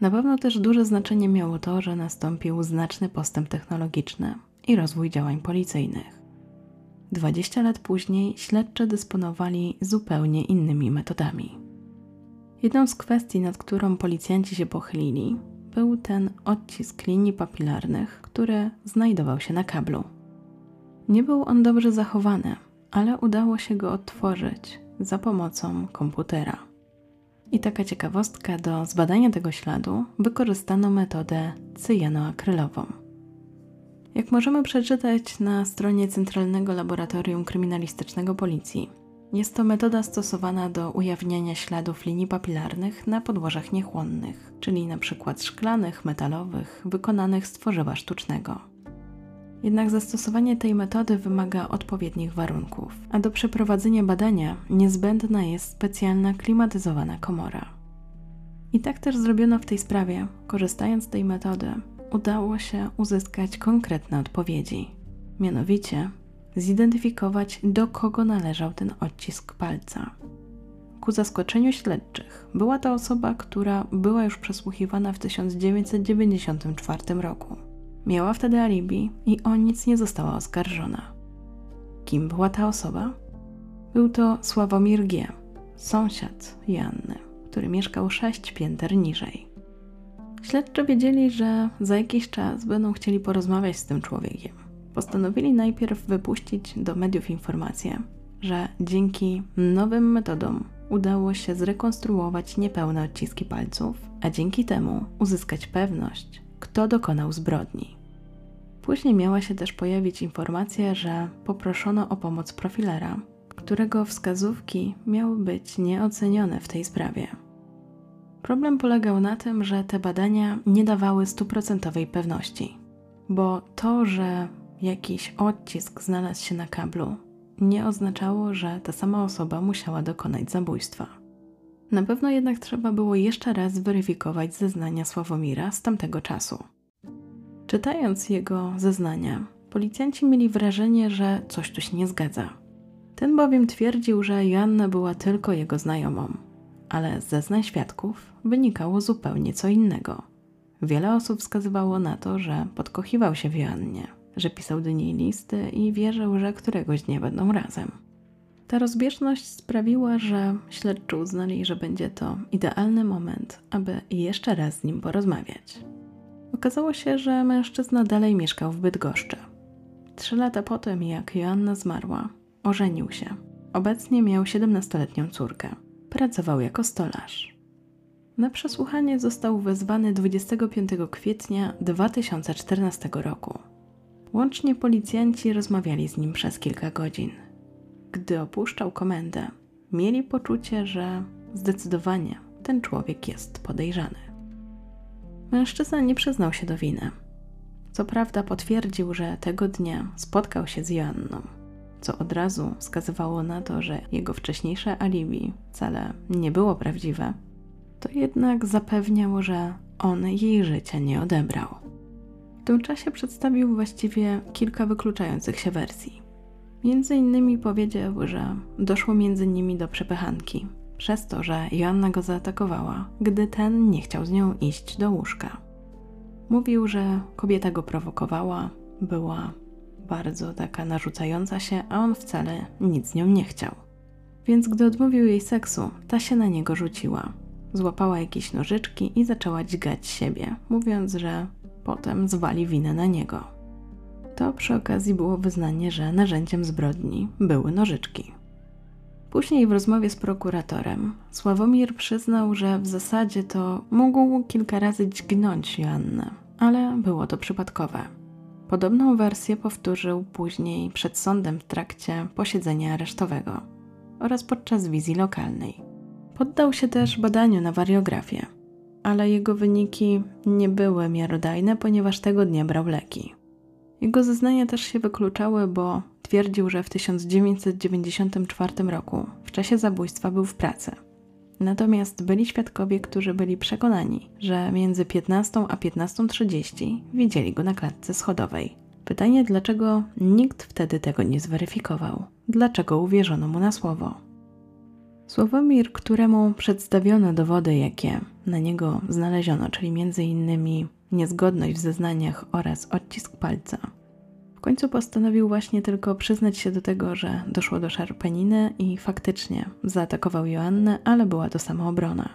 Na pewno też duże znaczenie miało to, że nastąpił znaczny postęp technologiczny i rozwój działań policyjnych. 20 lat później śledcze dysponowali zupełnie innymi metodami. Jedną z kwestii, nad którą policjanci się pochylili, był ten odcisk linii papilarnych, który znajdował się na kablu. Nie był on dobrze zachowany, ale udało się go odtworzyć za pomocą komputera. I taka ciekawostka, do zbadania tego śladu wykorzystano metodę cyjanoakrylową. Jak możemy przeczytać na stronie Centralnego Laboratorium Kryminalistycznego Policji, jest to metoda stosowana do ujawniania śladów linii papilarnych na podłożach niechłonnych, czyli np. szklanych, metalowych, wykonanych z tworzywa sztucznego. Jednak zastosowanie tej metody wymaga odpowiednich warunków, a do przeprowadzenia badania niezbędna jest specjalna klimatyzowana komora. I tak też zrobiono w tej sprawie. Korzystając z tej metody, udało się uzyskać konkretne odpowiedzi. Mianowicie zidentyfikować, do kogo należał ten odcisk palca. Ku zaskoczeniu śledczych, była to osoba, która była już przesłuchiwana w 1994 roku. Miała wtedy alibi i o nic nie została oskarżona. Kim była ta osoba? Był to Sławomir G., sąsiad Janny, który mieszkał sześć pięter niżej. Śledczy wiedzieli, że za jakiś czas będą chcieli porozmawiać z tym człowiekiem. Postanowili najpierw wypuścić do mediów informację, że dzięki nowym metodom udało się zrekonstruować niepełne odciski palców, a dzięki temu uzyskać pewność, kto dokonał zbrodni. Później miała się też pojawić informacja, że poproszono o pomoc profilera, którego wskazówki miały być nieocenione w tej sprawie. Problem polegał na tym, że te badania nie dawały stuprocentowej pewności, bo to, że jakiś odcisk znalazł się na kablu, nie oznaczało, że ta sama osoba musiała dokonać zabójstwa. Na pewno jednak trzeba było jeszcze raz zweryfikować zeznania Sławomira z tamtego czasu. Czytając jego zeznania, policjanci mieli wrażenie, że coś tu się nie zgadza. Ten bowiem twierdził, że Joanna była tylko jego znajomą, ale z zeznań świadków wynikało zupełnie co innego. Wiele osób wskazywało na to, że podkochiwał się w Joannie, że pisał do niej listy i wierzył, że któregoś dnia będą razem. Ta rozbieżność sprawiła, że śledczy uznali, że będzie to idealny moment, aby jeszcze raz z nim porozmawiać. Okazało się, że mężczyzna dalej mieszkał w Bydgoszczy. Trzy lata potem, jak Joanna zmarła, ożenił się. Obecnie miał 17-letnią córkę. Pracował jako stolarz. Na przesłuchanie został wezwany 25 kwietnia 2014 roku. Łącznie policjanci rozmawiali z nim przez kilka godzin. Gdy opuszczał komendę, mieli poczucie, że zdecydowanie ten człowiek jest podejrzany. Mężczyzna nie przyznał się do winy. Co prawda potwierdził, że tego dnia spotkał się z Joanną, co od razu wskazywało na to, że jego wcześniejsze alibi wcale nie było prawdziwe, to jednak zapewniał, że on jej życia nie odebrał. W tym czasie przedstawił właściwie kilka wykluczających się wersji. Między innymi powiedział, że doszło między nimi do przepychanki, przez to, że Joanna go zaatakowała, gdy ten nie chciał z nią iść do łóżka. Mówił, że kobieta go prowokowała, była bardzo taka narzucająca się, a on wcale nic z nią nie chciał. Więc gdy odmówił jej seksu, ta się na niego rzuciła. Złapała jakieś nożyczki i zaczęła dźgać siebie, mówiąc, że potem zwali winę na niego. To przy okazji było wyznanie, że narzędziem zbrodni były nożyczki. Później w rozmowie z prokuratorem Sławomir przyznał, że w zasadzie to mógł kilka razy dźgnąć Joannę, ale było to przypadkowe. Podobną wersję powtórzył później przed sądem w trakcie posiedzenia aresztowego oraz podczas wizji lokalnej. Poddał się też badaniu na wariografię, ale jego wyniki nie były miarodajne, ponieważ tego dnia brał leki. Jego zeznania też się wykluczały, bo twierdził, że w 1994 roku w czasie zabójstwa był w pracy. Natomiast byli świadkowie, którzy byli przekonani, że między 15 a 15.30 widzieli go na klatce schodowej. Pytanie, dlaczego nikt wtedy tego nie zweryfikował? Dlaczego uwierzono mu na słowo? Sławomir, któremu przedstawiono dowody, jakie na niego znaleziono, czyli m.in. niezgodność w zeznaniach oraz odcisk palca, końcu postanowił właśnie tylko przyznać się do tego, że doszło do szarpeniny i faktycznie zaatakował Joannę, ale była to samoobrona.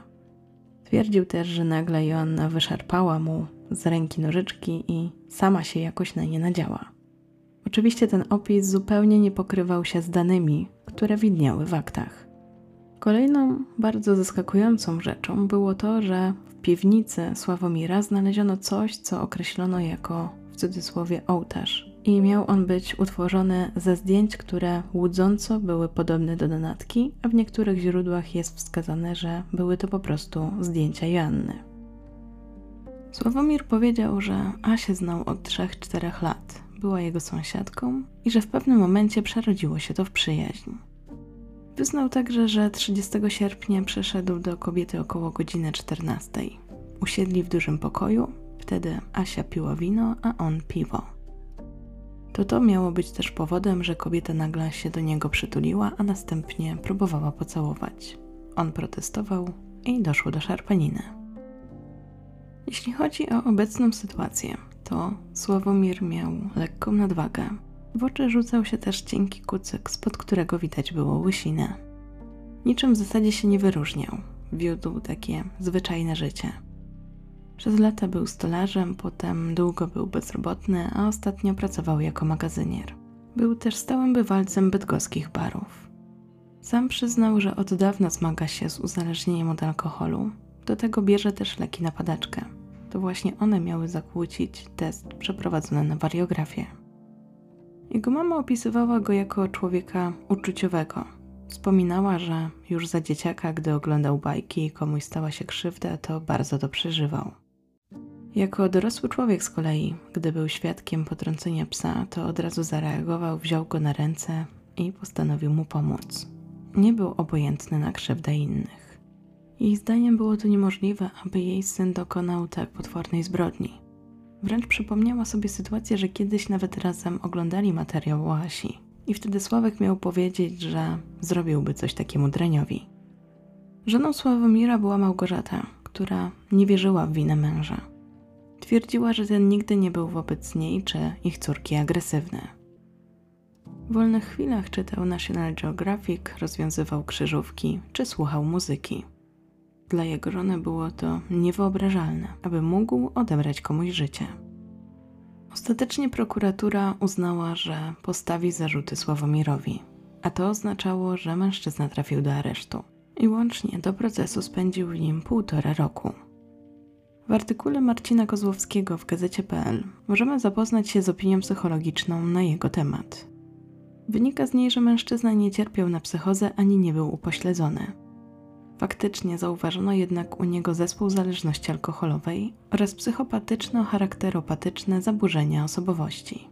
Twierdził też, że nagle Joanna wyszarpała mu z ręki nożyczki i sama się jakoś na nie nadziała. Oczywiście ten opis zupełnie nie pokrywał się z danymi, które widniały w aktach. Kolejną bardzo zaskakującą rzeczą było to, że w piwnicy Sławomira znaleziono coś, co określono jako w cudzysłowie ołtarz. I miał on być utworzony ze zdjęć, które łudząco były podobne do donatki, a w niektórych źródłach jest wskazane, że były to po prostu zdjęcia Joanny. Sławomir powiedział, że Asię znał od 3-4 lat, była jego sąsiadką i że w pewnym momencie przerodziło się to w przyjaźń. Wyznał także, że 30 sierpnia przyszedł do kobiety około godziny 14. Usiedli w dużym pokoju, wtedy Asia piła wino, a on piwo. To to miało być też powodem, że kobieta nagle się do niego przytuliła, a następnie próbowała pocałować. On protestował i doszło do szarpaniny. Jeśli chodzi o obecną sytuację, to Sławomir miał lekką nadwagę, w oczy rzucał się też cienki kucyk, spod którego widać było łysinę. Niczym w zasadzie się nie wyróżniał. Wiódł takie zwyczajne życie. Przez lata był stolarzem, potem długo był bezrobotny, a ostatnio pracował jako magazynier. Był też stałym bywalcem bydgoskich barów. Sam przyznał, że od dawna zmaga się z uzależnieniem od alkoholu. Do tego bierze też leki na padaczkę. To właśnie one miały zakłócić test przeprowadzony na wariografię. Jego mama opisywała go jako człowieka uczuciowego. Wspominała, że już za dzieciaka, gdy oglądał bajki i komuś stała się krzywda, to bardzo to przeżywał. Jako dorosły człowiek z kolei, gdy był świadkiem potrącenia psa, to od razu zareagował, wziął go na ręce i postanowił mu pomóc. Nie był obojętny na krzywdę innych. Jej zdaniem było to niemożliwe, aby jej syn dokonał tak potwornej zbrodni. Wręcz przypomniała sobie sytuację, że kiedyś nawet razem oglądali materiał o Asi. I wtedy Sławek miał powiedzieć, że zrobiłby coś takiemu dreniowi. Żoną Sławomira była Małgorzata, która nie wierzyła w winę męża. Twierdziła, że ten nigdy nie był wobec niej czy ich córki agresywny. W wolnych chwilach czytał National Geographic, rozwiązywał krzyżówki czy słuchał muzyki. Dla jego żony było to niewyobrażalne, aby mógł odebrać komuś życie. Ostatecznie prokuratura uznała, że postawi zarzuty Sławomirowi, a to oznaczało, że mężczyzna trafił do aresztu. i łącznie do procesu spędził w nim półtora roku. W artykule Marcina Kozłowskiego w gazecie.pl możemy zapoznać się z opinią psychologiczną na jego temat. Wynika z niej, że mężczyzna nie cierpiał na psychozę ani nie był upośledzony. Faktycznie zauważono jednak u niego zespół zależności alkoholowej oraz psychopatyczno-charakteropatyczne zaburzenia osobowości.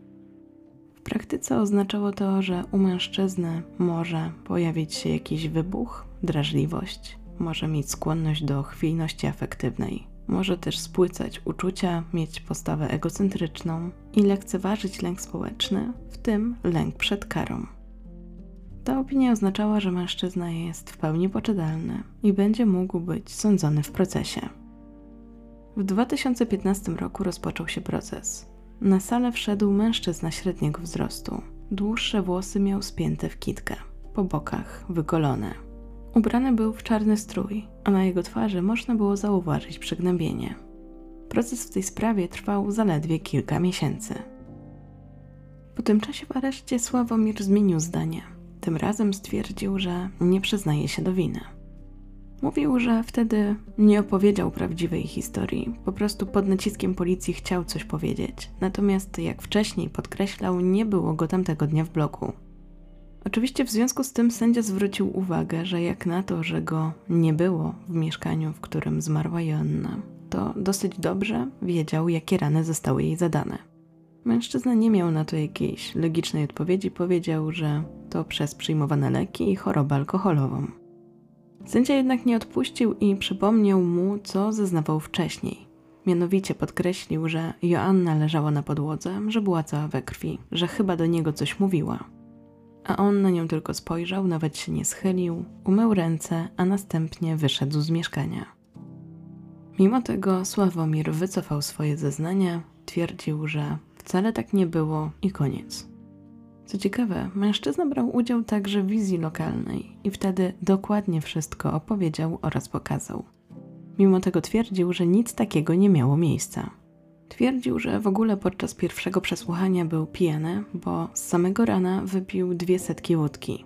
W praktyce oznaczało to, że u mężczyzny może pojawić się jakiś wybuch, drażliwość, może mieć skłonność do chwiejności afektywnej, może też spłycać uczucia, mieć postawę egocentryczną i lekceważyć lęk społeczny, w tym lęk przed karą. Ta opinia oznaczała, że mężczyzna jest w pełni poczytalny i będzie mógł być sądzony w procesie. W 2015 roku rozpoczął się proces. Na salę wszedł mężczyzna średniego wzrostu. Dłuższe włosy miał spięte w kitkę, po bokach wygolone. Ubrany był w czarny strój, a na jego twarzy można było zauważyć przygnębienie. Proces w tej sprawie trwał zaledwie kilka miesięcy. Po tym czasie w areszcie Sławomir zmienił zdanie – tym razem stwierdził, że nie przyznaje się do winy. Mówił, że wtedy nie opowiedział prawdziwej historii, po prostu pod naciskiem policji chciał coś powiedzieć, natomiast jak wcześniej podkreślał, nie było go tamtego dnia w bloku. Oczywiście w związku z tym sędzia zwrócił uwagę, że jak na to, że go nie było w mieszkaniu, w którym zmarła Joanna, to dosyć dobrze wiedział, jakie rany zostały jej zadane. Mężczyzna nie miał na to jakiejś logicznej odpowiedzi, powiedział, że to przez przyjmowane leki i chorobę alkoholową. Sędzia jednak nie odpuścił i przypomniał mu, co zeznawał wcześniej. Mianowicie podkreślił, że Joanna leżała na podłodze, że była cała we krwi, że chyba do niego coś mówiła. A on na nią tylko spojrzał, nawet się nie schylił, umył ręce, a następnie wyszedł z mieszkania. Mimo tego Sławomir wycofał swoje zeznania, twierdził, że wcale tak nie było i koniec. Co ciekawe, mężczyzna brał udział także w wizji lokalnej i wtedy dokładnie wszystko opowiedział oraz pokazał. Mimo tego twierdził, że nic takiego nie miało miejsca. Twierdził, że w ogóle podczas pierwszego przesłuchania był pijany, bo z samego rana wypił dwie setki wódki.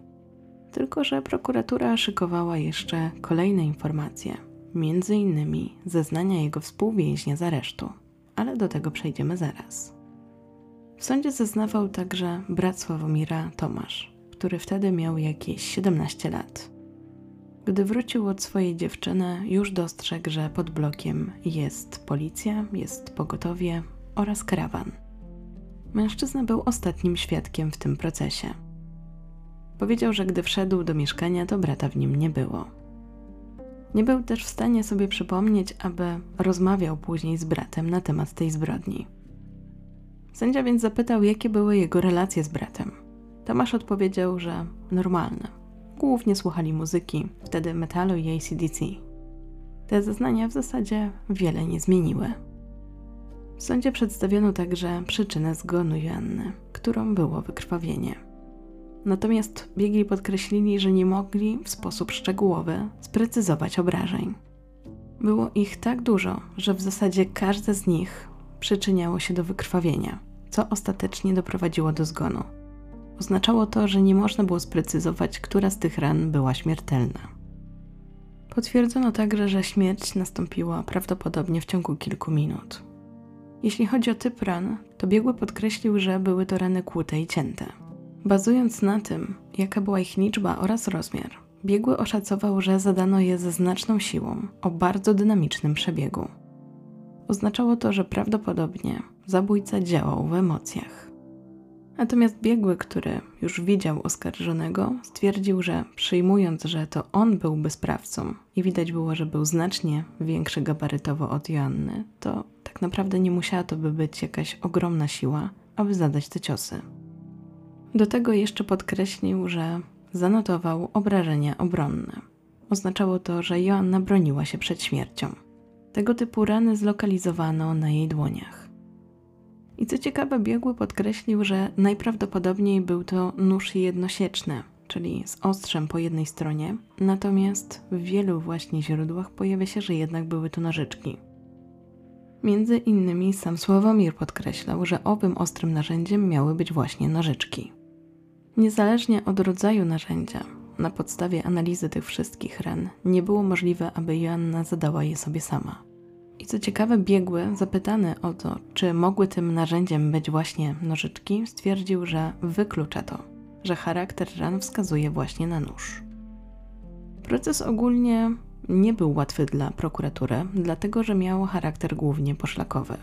Tylko, że prokuratura szykowała jeszcze kolejne informacje, między innymi zeznania jego współwięźnia z aresztu, ale do tego przejdziemy zaraz. W sądzie zeznawał także brat Sławomira Tomasz, który wtedy miał jakieś 17 lat. Gdy wrócił od swojej dziewczyny, już dostrzegł, że pod blokiem jest policja, jest pogotowie oraz karawan. Mężczyzna był ostatnim świadkiem w tym procesie. Powiedział, że gdy wszedł do mieszkania, to brata w nim nie było. Nie był też w stanie sobie przypomnieć, aby rozmawiał później z bratem na temat tej zbrodni. Sędzia więc zapytał, jakie były jego relacje z bratem. Tomasz odpowiedział, że normalne. Głównie słuchali muzyki, wtedy metalu i ACDC. Te zeznania w zasadzie wiele nie zmieniły. W sądzie przedstawiono także przyczynę zgonu Joanny, którą było wykrwawienie. Natomiast biegli podkreślili, że nie mogli w sposób szczegółowy sprecyzować obrażeń. Było ich tak dużo, że w zasadzie każde z nich przyczyniało się do wykrwawienia, co ostatecznie doprowadziło do zgonu. Oznaczało to, że nie można było sprecyzować, która z tych ran była śmiertelna. Potwierdzono także, że śmierć nastąpiła prawdopodobnie w ciągu kilku minut. Jeśli chodzi o typ ran, to biegły podkreślił, że były to rany kłute i cięte. Bazując na tym, jaka była ich liczba oraz rozmiar, biegły oszacował, że zadano je ze znaczną siłą, o bardzo dynamicznym przebiegu. Oznaczało to, że prawdopodobnie zabójca działał w emocjach. Natomiast biegły, który już widział oskarżonego, stwierdził, że przyjmując, że to on byłby sprawcą i widać było, że był znacznie większy gabarytowo od Joanny, to tak naprawdę nie musiała to by być jakaś ogromna siła, aby zadać te ciosy. Do tego jeszcze podkreślił, że zanotował obrażenia obronne. Oznaczało to, że Joanna broniła się przed śmiercią. Tego typu rany zlokalizowano na jej dłoniach. I co ciekawe, biegły podkreślił, że najprawdopodobniej był to nóż jednosieczny, czyli z ostrzem po jednej stronie, natomiast w wielu właśnie źródłach pojawia się, że jednak były to nożyczki. Między innymi sam Sławomir podkreślał, że owym ostrym narzędziem miały być właśnie nożyczki. Niezależnie od rodzaju narzędzia, na podstawie analizy tych wszystkich ran nie było możliwe, aby Joanna zadała je sobie sama. I co ciekawe, biegły, zapytany o to, czy mogły tym narzędziem być właśnie nożyczki, stwierdził, że wyklucza to, że charakter ran wskazuje właśnie na nóż. Proces ogólnie nie był łatwy dla prokuratury, dlatego że miał charakter głównie poszlakowy.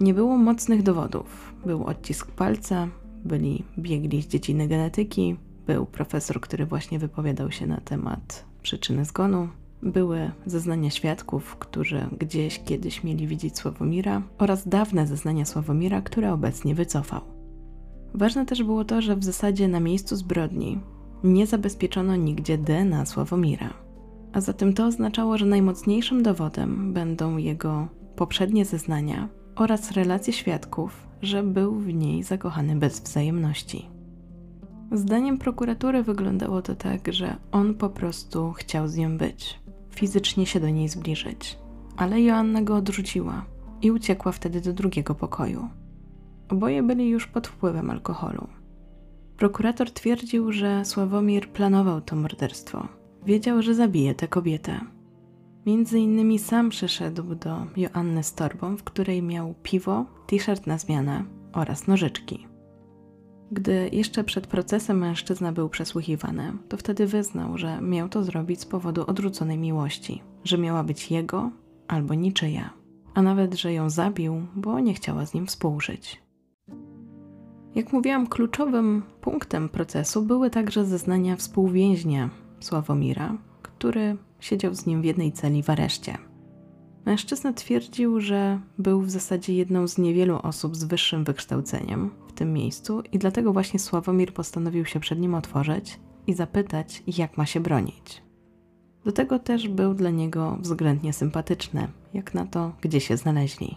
Nie było mocnych dowodów. Był odcisk palca, byli biegli z dziedziny genetyki, był profesor, który właśnie wypowiadał się na temat przyczyny zgonu, były zeznania świadków, którzy gdzieś kiedyś mieli widzieć Sławomira oraz dawne zeznania Sławomira, które obecnie wycofał. Ważne też było to, że w zasadzie na miejscu zbrodni nie zabezpieczono nigdzie DNA Sławomira. A zatem to oznaczało, że najmocniejszym dowodem będą jego poprzednie zeznania oraz relacje świadków, że był w niej zakochany bez wzajemności. Zdaniem prokuratury wyglądało to tak, że on po prostu chciał z nią być, fizycznie się do niej zbliżyć, ale Joanna go odrzuciła i uciekła wtedy do drugiego pokoju. Oboje byli już pod wpływem alkoholu. Prokurator twierdził, że Sławomir planował to morderstwo. Wiedział, że zabije tę kobietę. Między innymi sam przyszedł do Joanny z torbą, w której miał piwo, t-shirt na zmianę oraz nożyczki. Gdy jeszcze przed procesem mężczyzna był przesłuchiwany, to wtedy wyznał, że miał to zrobić z powodu odrzuconej miłości, że miała być jego albo niczyja, a nawet, że ją zabił, bo nie chciała z nim współżyć. Jak mówiłam, kluczowym punktem procesu były także zeznania współwięźnia Sławomira, który siedział z nim w jednej celi w areszcie. Mężczyzna twierdził, że był w zasadzie jedną z niewielu osób z wyższym wykształceniem w tym miejscu i dlatego właśnie Sławomir postanowił się przed nim otworzyć i zapytać, jak ma się bronić. Do tego też był dla niego względnie sympatyczny, jak na to, gdzie się znaleźli.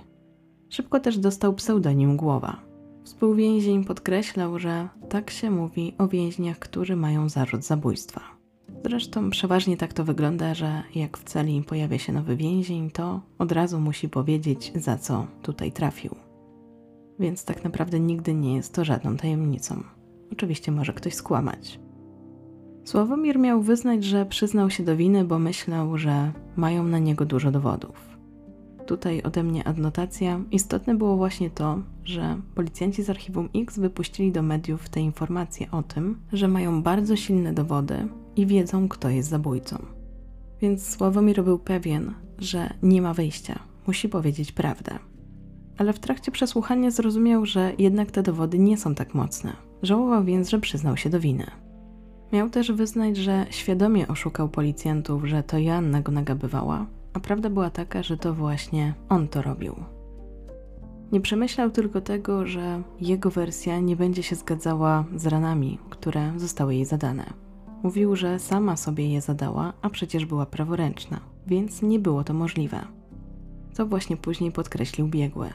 Szybko też dostał pseudonim Głowa. Współwięzień podkreślał, że tak się mówi o więźniach, którzy mają zarzut zabójstwa. Zresztą przeważnie tak to wygląda, że jak w celi pojawia się nowy więzień, to od razu musi powiedzieć, za co tutaj trafił. Więc tak naprawdę nigdy nie jest to żadną tajemnicą. Oczywiście może ktoś skłamać. Sławomir miał wyznać, że przyznał się do winy, bo myślał, że mają na niego dużo dowodów tutaj ode mnie adnotacja. Istotne było właśnie to, że policjanci z archiwum X wypuścili do mediów te informacje o tym, że mają bardzo silne dowody i wiedzą, kto jest zabójcą. Więc Sławomir był pewien, że nie ma wyjścia, musi powiedzieć prawdę. Ale w trakcie przesłuchania zrozumiał, że jednak te dowody nie są tak mocne. Żałował więc, że przyznał się do winy. Miał też wyznać, że świadomie oszukał policjantów, że to Joanna go nagabywała, a prawda była taka, że to właśnie on to robił. Nie przemyślał tylko tego, że jego wersja nie będzie się zgadzała z ranami, które zostały jej zadane. Mówił, że sama sobie je zadała, a przecież była praworęczna, więc nie było to możliwe. Co właśnie później podkreślił biegły.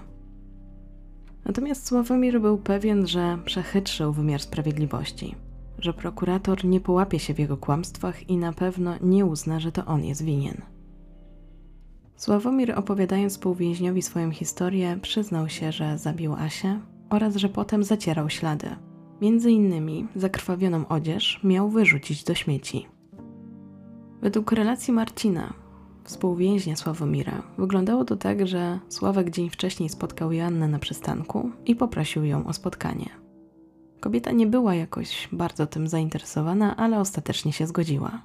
Natomiast Sławomir był pewien, że przechytrzył wymiar sprawiedliwości, że prokurator nie połapie się w jego kłamstwach i na pewno nie uzna, że to on jest winien. Sławomir opowiadając współwięźniowi swoją historię, przyznał się, że zabił Asię oraz że potem zacierał ślady. Między innymi zakrwawioną odzież miał wyrzucić do śmieci. Według relacji Marcina, współwięźnia Sławomira, wyglądało to tak, że Sławek dzień wcześniej spotkał Joannę na przystanku i poprosił ją o spotkanie. Kobieta nie była jakoś bardzo tym zainteresowana, ale ostatecznie się zgodziła.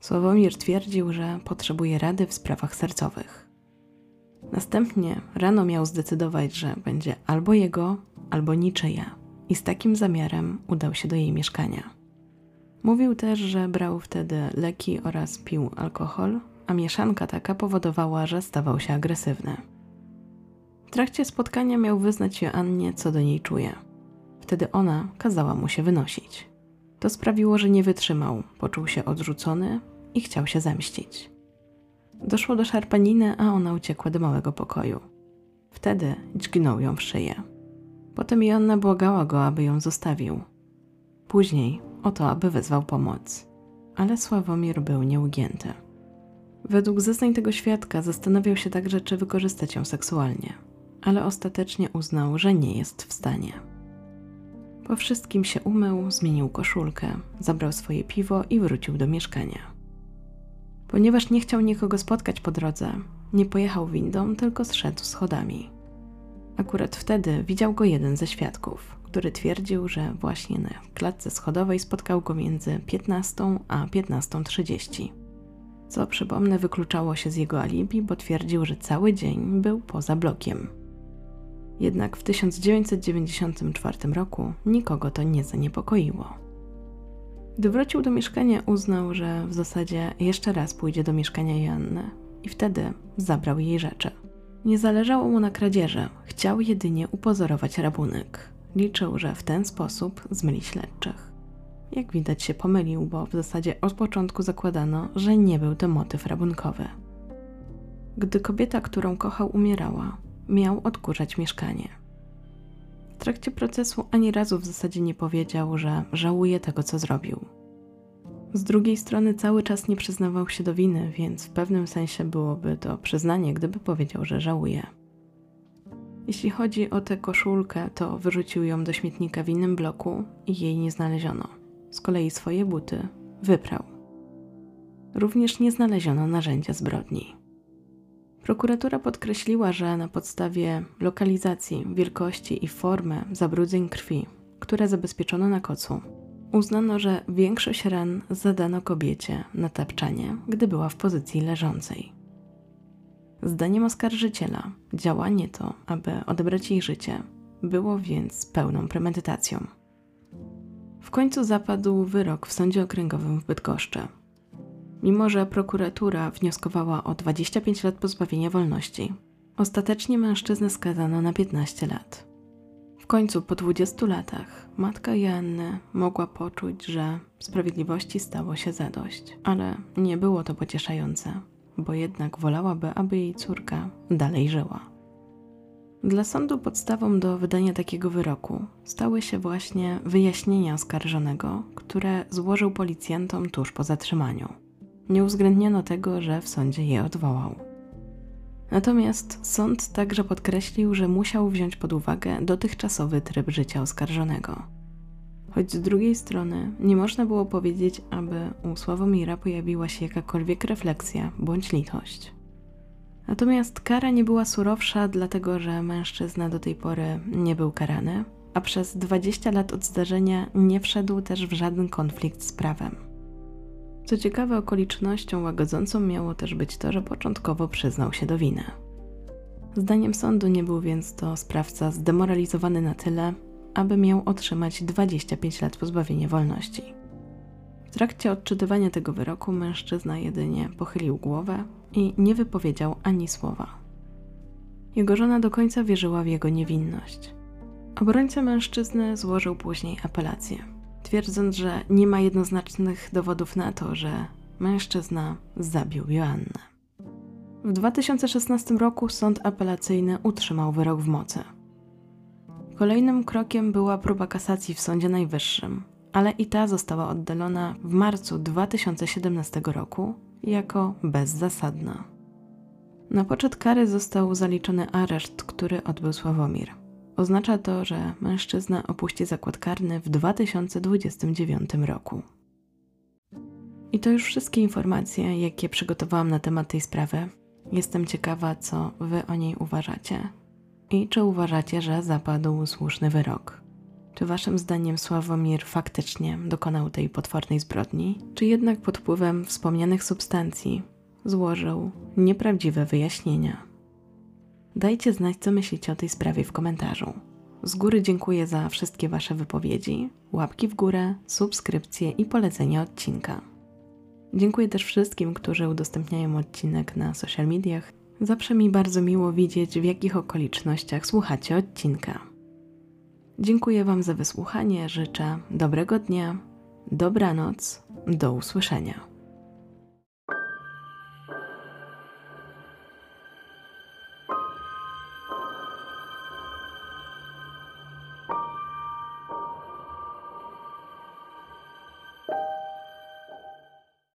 Sławomir twierdził, że potrzebuje rady w sprawach sercowych. Następnie rano miał zdecydować, że będzie albo jego, albo niczyja, i z takim zamiarem udał się do jej mieszkania. Mówił też, że brał wtedy leki oraz pił alkohol, a mieszanka taka powodowała, że stawał się agresywny. W trakcie spotkania miał wyznać Joannie, co do niej czuje. Wtedy ona kazała mu się wynosić. To sprawiło, że nie wytrzymał, poczuł się odrzucony i chciał się zemścić. Doszło do szarpaniny, a ona uciekła do małego pokoju. Wtedy dźgnął ją w szyję. Potem Joanna błagała go, aby ją zostawił. Później o to, aby wezwał pomoc. Ale Sławomir był nieugięty. Według zeznań tego świadka zastanawiał się także, czy wykorzystać ją seksualnie, ale ostatecznie uznał, że nie jest w stanie. Po wszystkim się umył, zmienił koszulkę, zabrał swoje piwo i wrócił do mieszkania. Ponieważ nie chciał nikogo spotkać po drodze, nie pojechał windą, tylko zszedł schodami. Akurat wtedy widział go jeden ze świadków, który twierdził, że właśnie na klatce schodowej spotkał go między 15 a 15.30. Co przypomnę, wykluczało się z jego alibi, bo twierdził, że cały dzień był poza blokiem. Jednak w 1994 roku nikogo to nie zaniepokoiło. Gdy wrócił do mieszkania, uznał, że w zasadzie jeszcze raz pójdzie do mieszkania Joanny i wtedy zabrał jej rzeczy. Nie zależało mu na kradzieży, chciał jedynie upozorować rabunek. Liczył, że w ten sposób zmyli śledczych. Jak widać się pomylił, bo w zasadzie od początku zakładano, że nie był to motyw rabunkowy. Gdy kobieta, którą kochał, umierała, miał odkurzać mieszkanie. W trakcie procesu ani razu w zasadzie nie powiedział, że żałuje tego, co zrobił. Z drugiej strony cały czas nie przyznawał się do winy, więc w pewnym sensie byłoby to przyznanie, gdyby powiedział, że żałuje. Jeśli chodzi o tę koszulkę, to wyrzucił ją do śmietnika w innym bloku i jej nie znaleziono. Z kolei swoje buty wyprał. Również nie znaleziono narzędzia zbrodni. Prokuratura podkreśliła, że na podstawie lokalizacji, wielkości i formy zabrudzeń krwi, które zabezpieczono na kocu, uznano, że większość ran zadano kobiecie na tapczanie, gdy była w pozycji leżącej. Zdaniem oskarżyciela, działanie to, aby odebrać jej życie, było więc pełną premedytacją. W końcu zapadł wyrok w sądzie okręgowym w Bydgoszczy. Mimo, że prokuratura wnioskowała o 25 lat pozbawienia wolności, ostatecznie mężczyznę skazano na 15 lat. W końcu po 20 latach matka Joanny mogła poczuć, że sprawiedliwości stało się zadość, ale nie było to pocieszające bo jednak wolałaby, aby jej córka dalej żyła. Dla sądu podstawą do wydania takiego wyroku stały się właśnie wyjaśnienia oskarżonego, które złożył policjantom tuż po zatrzymaniu. Nie uwzględniono tego, że w sądzie je odwołał. Natomiast sąd także podkreślił, że musiał wziąć pod uwagę dotychczasowy tryb życia oskarżonego choć z drugiej strony nie można było powiedzieć, aby u Sławomira pojawiła się jakakolwiek refleksja bądź litość. Natomiast kara nie była surowsza, dlatego że mężczyzna do tej pory nie był karany, a przez 20 lat od zdarzenia nie wszedł też w żaden konflikt z prawem. Co ciekawe, okolicznością łagodzącą miało też być to, że początkowo przyznał się do winy. Zdaniem sądu nie był więc to sprawca zdemoralizowany na tyle, aby miał otrzymać 25 lat pozbawienia wolności. W trakcie odczytywania tego wyroku mężczyzna jedynie pochylił głowę i nie wypowiedział ani słowa. Jego żona do końca wierzyła w jego niewinność. Obrońca mężczyzny złożył później apelację, twierdząc, że nie ma jednoznacznych dowodów na to, że mężczyzna zabił Joannę. W 2016 roku sąd apelacyjny utrzymał wyrok w mocy. Kolejnym krokiem była próba kasacji w Sądzie Najwyższym, ale i ta została oddalona w marcu 2017 roku jako bezzasadna. Na poczet kary został zaliczony areszt, który odbył Sławomir. Oznacza to, że mężczyzna opuści zakład karny w 2029 roku. I to już wszystkie informacje, jakie przygotowałam na temat tej sprawy. Jestem ciekawa, co Wy o niej uważacie. I czy uważacie, że zapadł słuszny wyrok? Czy waszym zdaniem Sławomir faktycznie dokonał tej potwornej zbrodni, czy jednak pod wpływem wspomnianych substancji złożył nieprawdziwe wyjaśnienia? Dajcie znać, co myślicie o tej sprawie w komentarzu. Z góry dziękuję za wszystkie Wasze wypowiedzi, łapki w górę, subskrypcje i polecenie odcinka. Dziękuję też wszystkim, którzy udostępniają odcinek na social mediach Zawsze mi bardzo miło widzieć, w jakich okolicznościach słuchacie odcinka. Dziękuję Wam za wysłuchanie, życzę dobrego dnia, dobranoc, do usłyszenia.